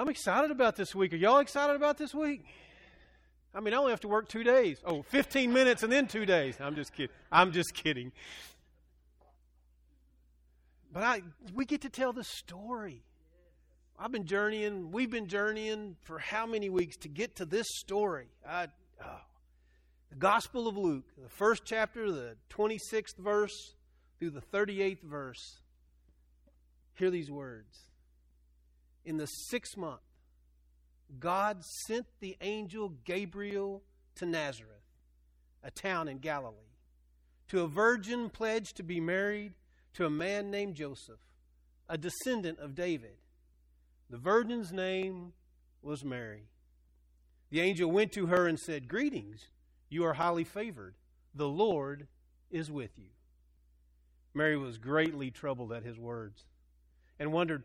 I'm excited about this week. Are y'all excited about this week? I mean, I only have to work two days. Oh, 15 minutes and then two days. I'm just kidding. I'm just kidding. But I, we get to tell the story. I've been journeying, we've been journeying for how many weeks to get to this story? I, oh. The Gospel of Luke, the first chapter, the 26th verse through the 38th verse. Hear these words. In the sixth month, God sent the angel Gabriel to Nazareth, a town in Galilee, to a virgin pledged to be married to a man named Joseph, a descendant of David. The virgin's name was Mary. The angel went to her and said, Greetings, you are highly favored. The Lord is with you. Mary was greatly troubled at his words and wondered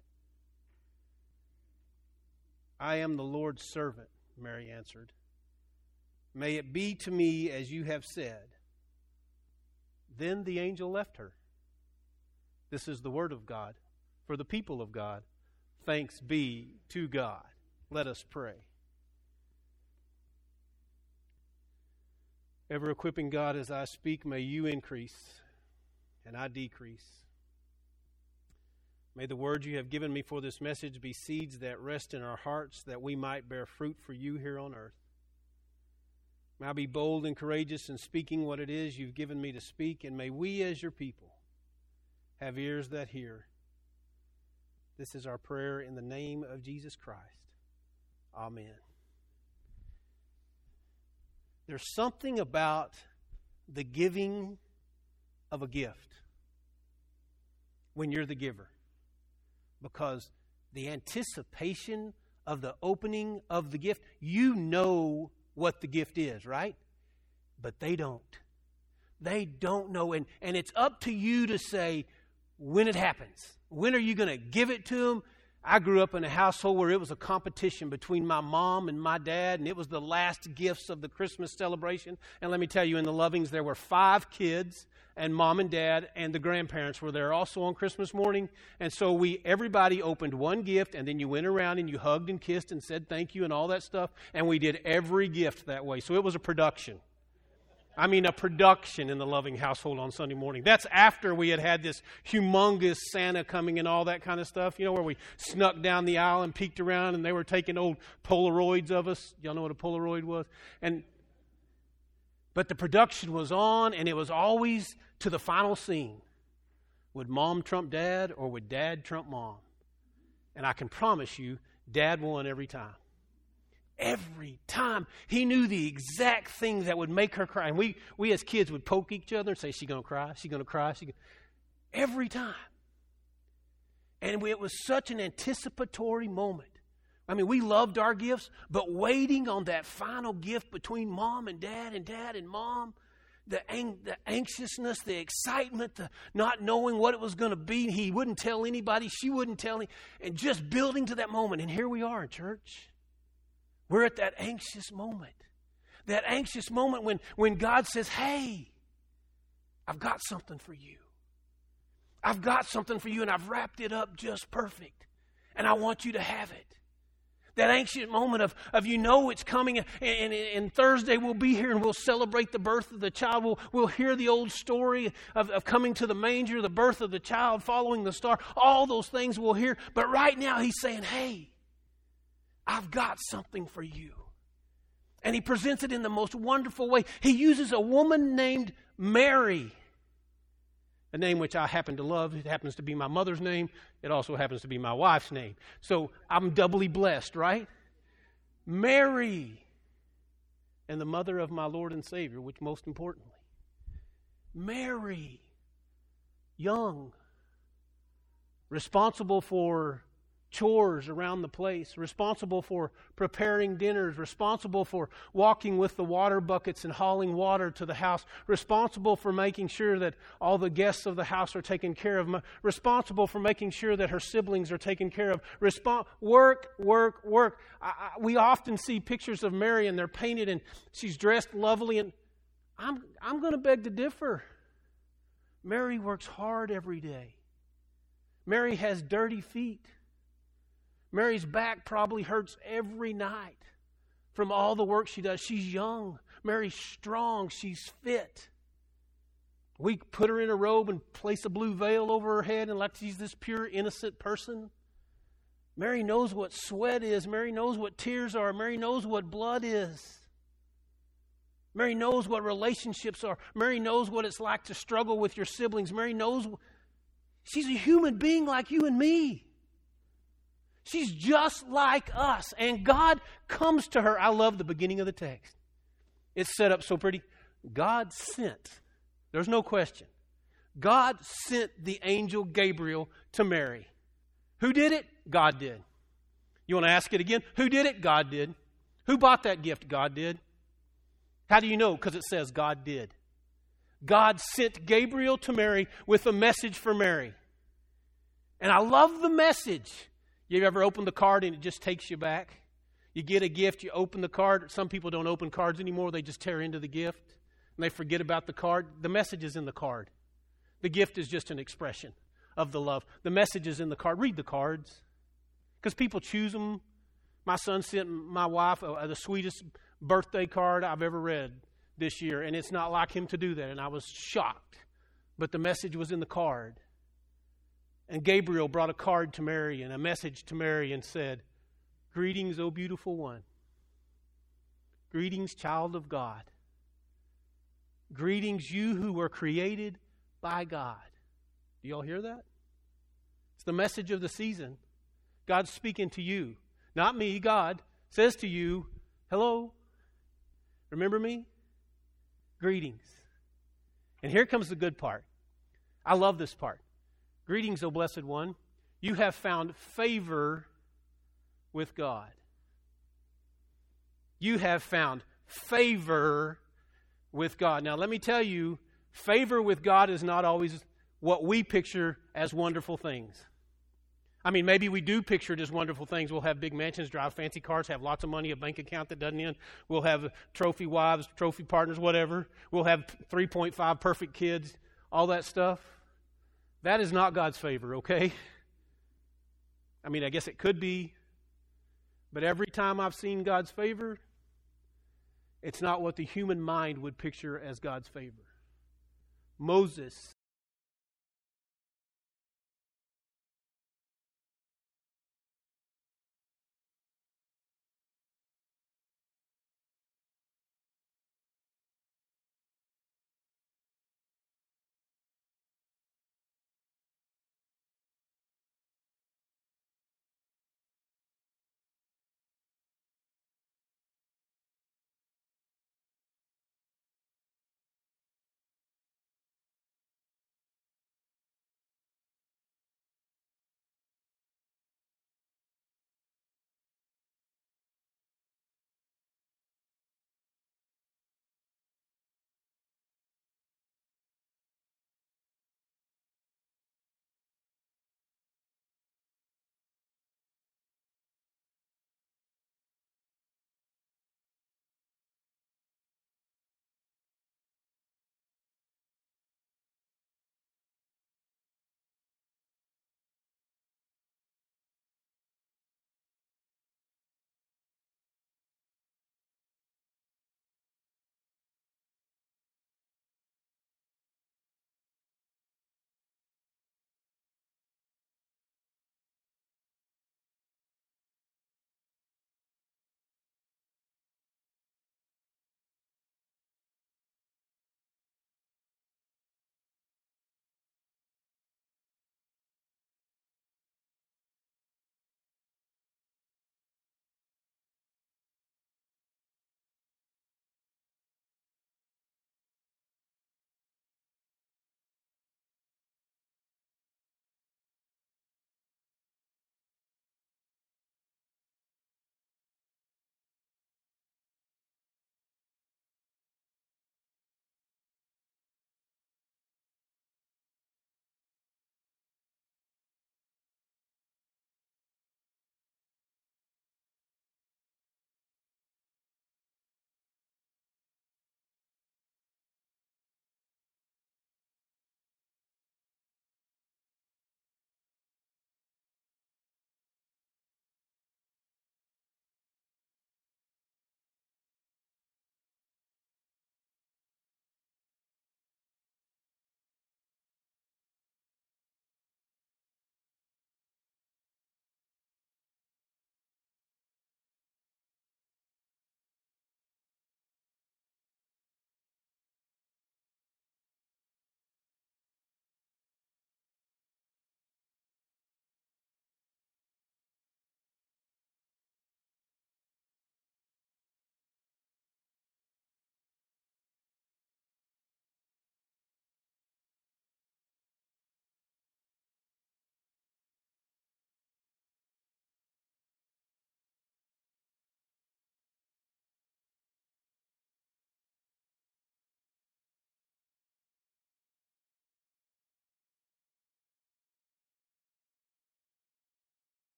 I am the Lord's servant, Mary answered. May it be to me as you have said. Then the angel left her. This is the word of God for the people of God. Thanks be to God. Let us pray. Ever equipping God as I speak, may you increase and I decrease. May the words you have given me for this message be seeds that rest in our hearts that we might bear fruit for you here on earth. May I be bold and courageous in speaking what it is you've given me to speak, and may we, as your people, have ears that hear. This is our prayer in the name of Jesus Christ. Amen. There's something about the giving of a gift when you're the giver because the anticipation of the opening of the gift, you know what the gift is, right? But they don't. They don't know. And, and it's up to you to say when it happens. When are you going to give it to them? I grew up in a household where it was a competition between my mom and my dad, and it was the last gifts of the Christmas celebration. And let me tell you, in the Lovings, there were five kids, and mom and dad and the grandparents were there also on Christmas morning. And so we, everybody opened one gift, and then you went around and you hugged and kissed and said thank you and all that stuff. And we did every gift that way. So it was a production. I mean, a production in the loving household on Sunday morning. That's after we had had this humongous Santa coming and all that kind of stuff, you know, where we snuck down the aisle and peeked around and they were taking old Polaroids of us. Y'all know what a Polaroid was? And, but the production was on and it was always to the final scene. Would mom trump dad or would dad trump mom? And I can promise you, dad won every time every time. He knew the exact thing that would make her cry. And we, we as kids would poke each other and say, She's going to cry. She's going to cry. She Every time. And it was such an anticipatory moment. I mean, we loved our gifts, but waiting on that final gift between mom and dad and dad and mom, the, ang- the anxiousness, the excitement, the not knowing what it was going to be. He wouldn't tell anybody, she wouldn't tell him, and just building to that moment. And here we are in church. We're at that anxious moment. That anxious moment when, when God says, Hey, I've got something for you. I've got something for you, and I've wrapped it up just perfect. And I want you to have it. That anxious moment of, of you know it's coming, and, and, and, Thursday we'll be here and we'll celebrate the birth of the child. We'll, we'll hear the old story of, of coming to the manger, the birth of the child, following the star. All those things we'll hear. But right now he's saying, hey, I've got something for you. And he presents it in the most wonderful way. He uses a woman named Mary, a name which I happen to love. It happens to be my mother's name, it also happens to be my wife's name. So I'm doubly blessed, right? Mary, and the mother of my Lord and Savior, which most importantly, Mary, young, responsible for chores around the place, responsible for preparing dinners, responsible for walking with the water buckets and hauling water to the house, responsible for making sure that all the guests of the house are taken care of, responsible for making sure that her siblings are taken care of. Respon- work, work, work. I, I, we often see pictures of Mary and they're painted and she's dressed lovely and I'm, I'm going to beg to differ. Mary works hard every day. Mary has dirty feet. Mary's back probably hurts every night from all the work she does. She's young. Mary's strong. She's fit. We put her in a robe and place a blue veil over her head and like she's this pure, innocent person. Mary knows what sweat is. Mary knows what tears are. Mary knows what blood is. Mary knows what relationships are. Mary knows what it's like to struggle with your siblings. Mary knows she's a human being like you and me. She's just like us. And God comes to her. I love the beginning of the text. It's set up so pretty. God sent. There's no question. God sent the angel Gabriel to Mary. Who did it? God did. You want to ask it again? Who did it? God did. Who bought that gift? God did. How do you know? Because it says God did. God sent Gabriel to Mary with a message for Mary. And I love the message. You ever open the card and it just takes you back? You get a gift, you open the card. Some people don't open cards anymore, they just tear into the gift and they forget about the card. The message is in the card. The gift is just an expression of the love. The message is in the card. Read the cards because people choose them. My son sent my wife uh, the sweetest birthday card I've ever read this year, and it's not like him to do that, and I was shocked. But the message was in the card. And Gabriel brought a card to Mary and a message to Mary and said, Greetings, O beautiful one. Greetings, child of God. Greetings, you who were created by God. Do y'all hear that? It's the message of the season. God's speaking to you, not me. God says to you, Hello, remember me? Greetings. And here comes the good part. I love this part. Greetings, O blessed one. You have found favor with God. You have found favor with God. Now, let me tell you, favor with God is not always what we picture as wonderful things. I mean, maybe we do picture it as wonderful things. We'll have big mansions, drive fancy cars, have lots of money, a bank account that doesn't end. We'll have trophy wives, trophy partners, whatever. We'll have 3.5 perfect kids, all that stuff. That is not God's favor, okay? I mean, I guess it could be, but every time I've seen God's favor, it's not what the human mind would picture as God's favor. Moses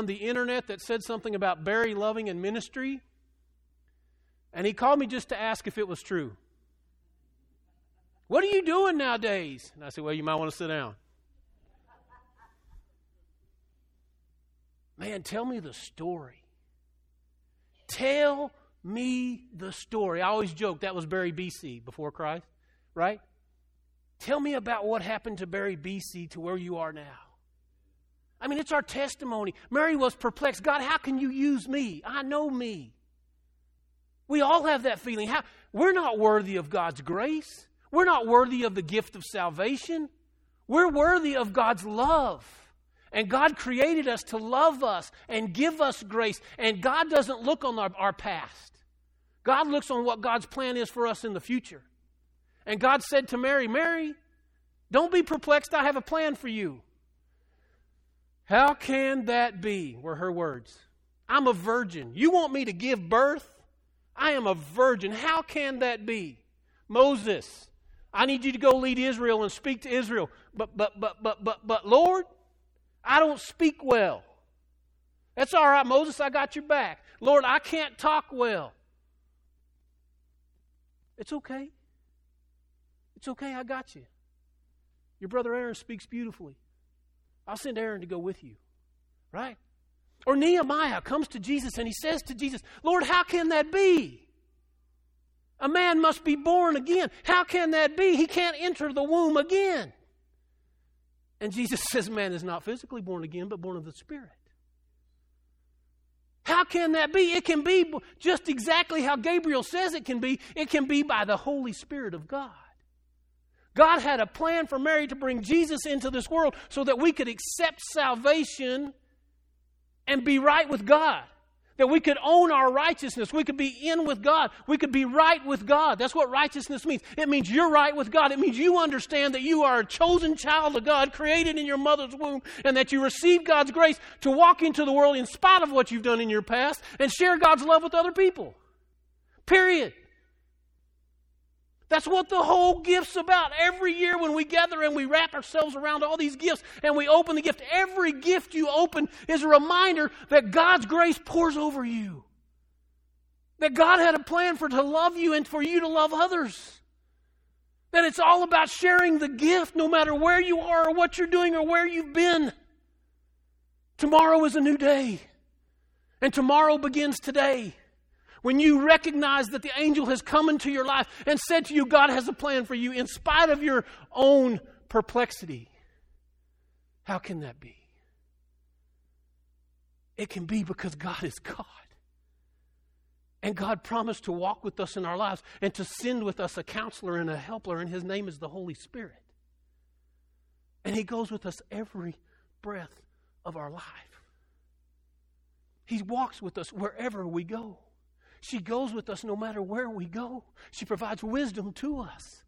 on the internet that said something about Barry loving and ministry. And he called me just to ask if it was true. What are you doing nowadays? And I said, Well, you might want to sit down. Man, tell me the story. Tell me the story. I always joke that was Barry BC before Christ, right? Tell me about what happened to Barry BC to where you are now. I mean, it's our testimony. Mary was perplexed. God, how can you use me? I know me. We all have that feeling. How, we're not worthy of God's grace. We're not worthy of the gift of salvation. We're worthy of God's love. And God created us to love us and give us grace. And God doesn't look on our, our past, God looks on what God's plan is for us in the future. And God said to Mary, Mary, don't be perplexed. I have a plan for you. How can that be? Were her words. I'm a virgin. You want me to give birth? I am a virgin. How can that be? Moses, I need you to go lead Israel and speak to Israel. But but but but but but Lord, I don't speak well. That's all right, Moses, I got your back. Lord, I can't talk well. It's okay. It's okay, I got you. Your brother Aaron speaks beautifully. I'll send Aaron to go with you. Right? Or Nehemiah comes to Jesus and he says to Jesus, Lord, how can that be? A man must be born again. How can that be? He can't enter the womb again. And Jesus says, Man is not physically born again, but born of the Spirit. How can that be? It can be just exactly how Gabriel says it can be. It can be by the Holy Spirit of God. God had a plan for Mary to bring Jesus into this world so that we could accept salvation and be right with God. That we could own our righteousness. We could be in with God. We could be right with God. That's what righteousness means. It means you're right with God. It means you understand that you are a chosen child of God, created in your mother's womb, and that you receive God's grace to walk into the world in spite of what you've done in your past and share God's love with other people. Period. That's what the whole gift's about. Every year when we gather and we wrap ourselves around all these gifts and we open the gift, every gift you open is a reminder that God's grace pours over you. That God had a plan for to love you and for you to love others. That it's all about sharing the gift no matter where you are or what you're doing or where you've been. Tomorrow is a new day. And tomorrow begins today. When you recognize that the angel has come into your life and said to you, God has a plan for you in spite of your own perplexity. How can that be? It can be because God is God. And God promised to walk with us in our lives and to send with us a counselor and a helper, and His name is the Holy Spirit. And He goes with us every breath of our life. He walks with us wherever we go. She goes with us no matter where we go. She provides wisdom to us.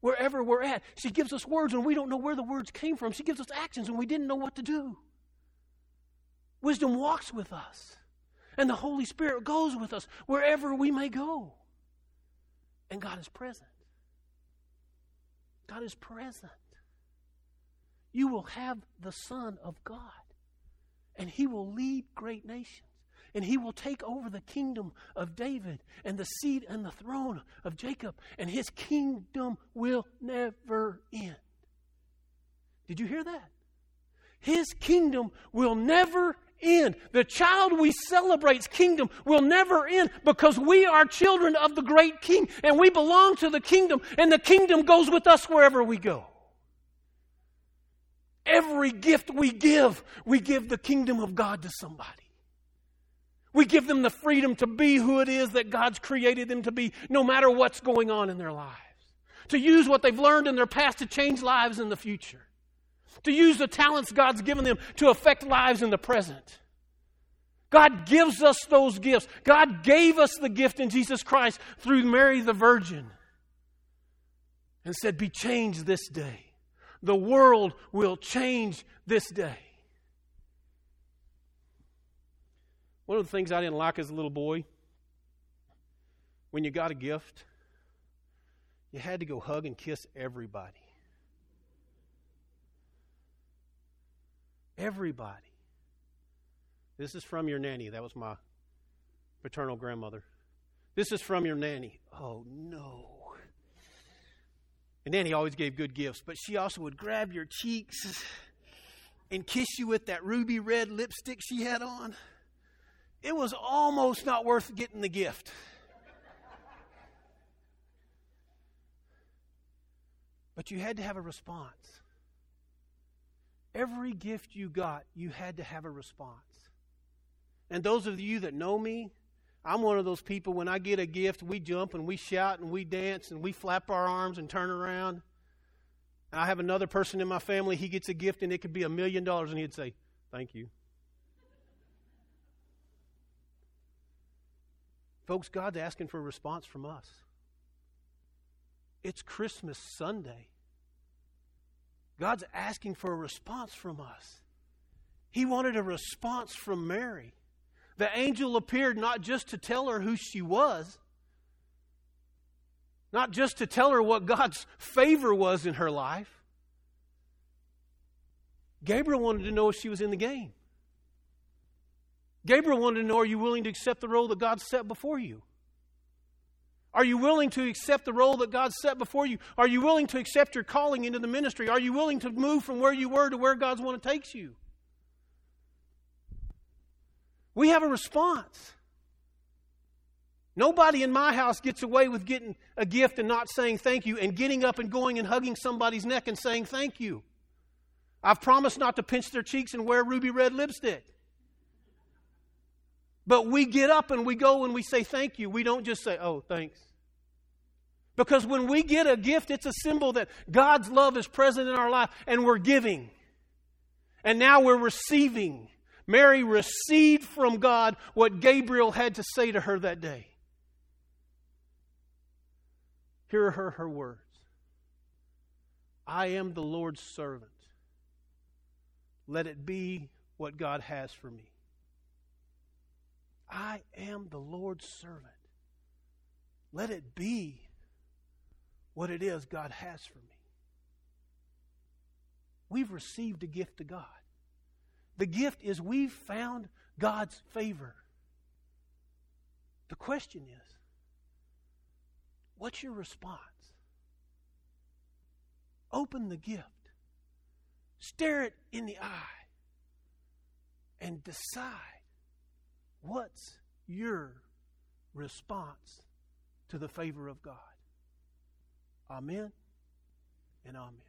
Wherever we're at, she gives us words when we don't know where the words came from. She gives us actions when we didn't know what to do. Wisdom walks with us, and the Holy Spirit goes with us wherever we may go. And God is present. God is present. You will have the Son of God, and He will lead great nations and he will take over the kingdom of David and the seat and the throne of Jacob, and his kingdom will never end. Did you hear that? His kingdom will never end. The child we celebrate's kingdom will never end because we are children of the great king and we belong to the kingdom, and the kingdom goes with us wherever we go. Every gift we give, we give the kingdom of God to somebody. We give them the freedom to be who it is that God's created them to be, no matter what's going on in their lives. To use what they've learned in their past to change lives in the future. To use the talents God's given them to affect lives in the present. God gives us those gifts. God gave us the gift in Jesus Christ through Mary the Virgin and said, Be changed this day. The world will change this day. One of the things I didn't like as a little boy, when you got a gift, you had to go hug and kiss everybody. Everybody. This is from your nanny. That was my paternal grandmother. This is from your nanny. Oh, no. And Nanny always gave good gifts, but she also would grab your cheeks and kiss you with that ruby red lipstick she had on. It was almost not worth getting the gift. But you had to have a response. Every gift you got, you had to have a response. And those of you that know me, I'm one of those people when I get a gift, we jump and we shout and we dance and we flap our arms and turn around. I have another person in my family, he gets a gift and it could be a million dollars and he'd say, Thank you. Folks, God's asking for a response from us. It's Christmas Sunday. God's asking for a response from us. He wanted a response from Mary. The angel appeared not just to tell her who she was, not just to tell her what God's favor was in her life. Gabriel wanted to know if she was in the game. Gabriel wanted to know are you willing to accept the role that God set before you? Are you willing to accept the role that God set before you? Are you willing to accept your calling into the ministry? Are you willing to move from where you were to where God's want to take you? We have a response. Nobody in my house gets away with getting a gift and not saying thank you and getting up and going and hugging somebody's neck and saying thank you. I've promised not to pinch their cheeks and wear ruby red lipstick. But we get up and we go and we say thank you. We don't just say, oh, thanks. Because when we get a gift, it's a symbol that God's love is present in our life and we're giving. And now we're receiving. Mary received from God what Gabriel had to say to her that day. Here are her, her words I am the Lord's servant. Let it be what God has for me. I am the Lord's servant. Let it be what it is God has for me. We've received a gift to God. The gift is we've found God's favor. The question is what's your response? Open the gift, stare it in the eye, and decide what's your response to the favor of God. Amen and amen.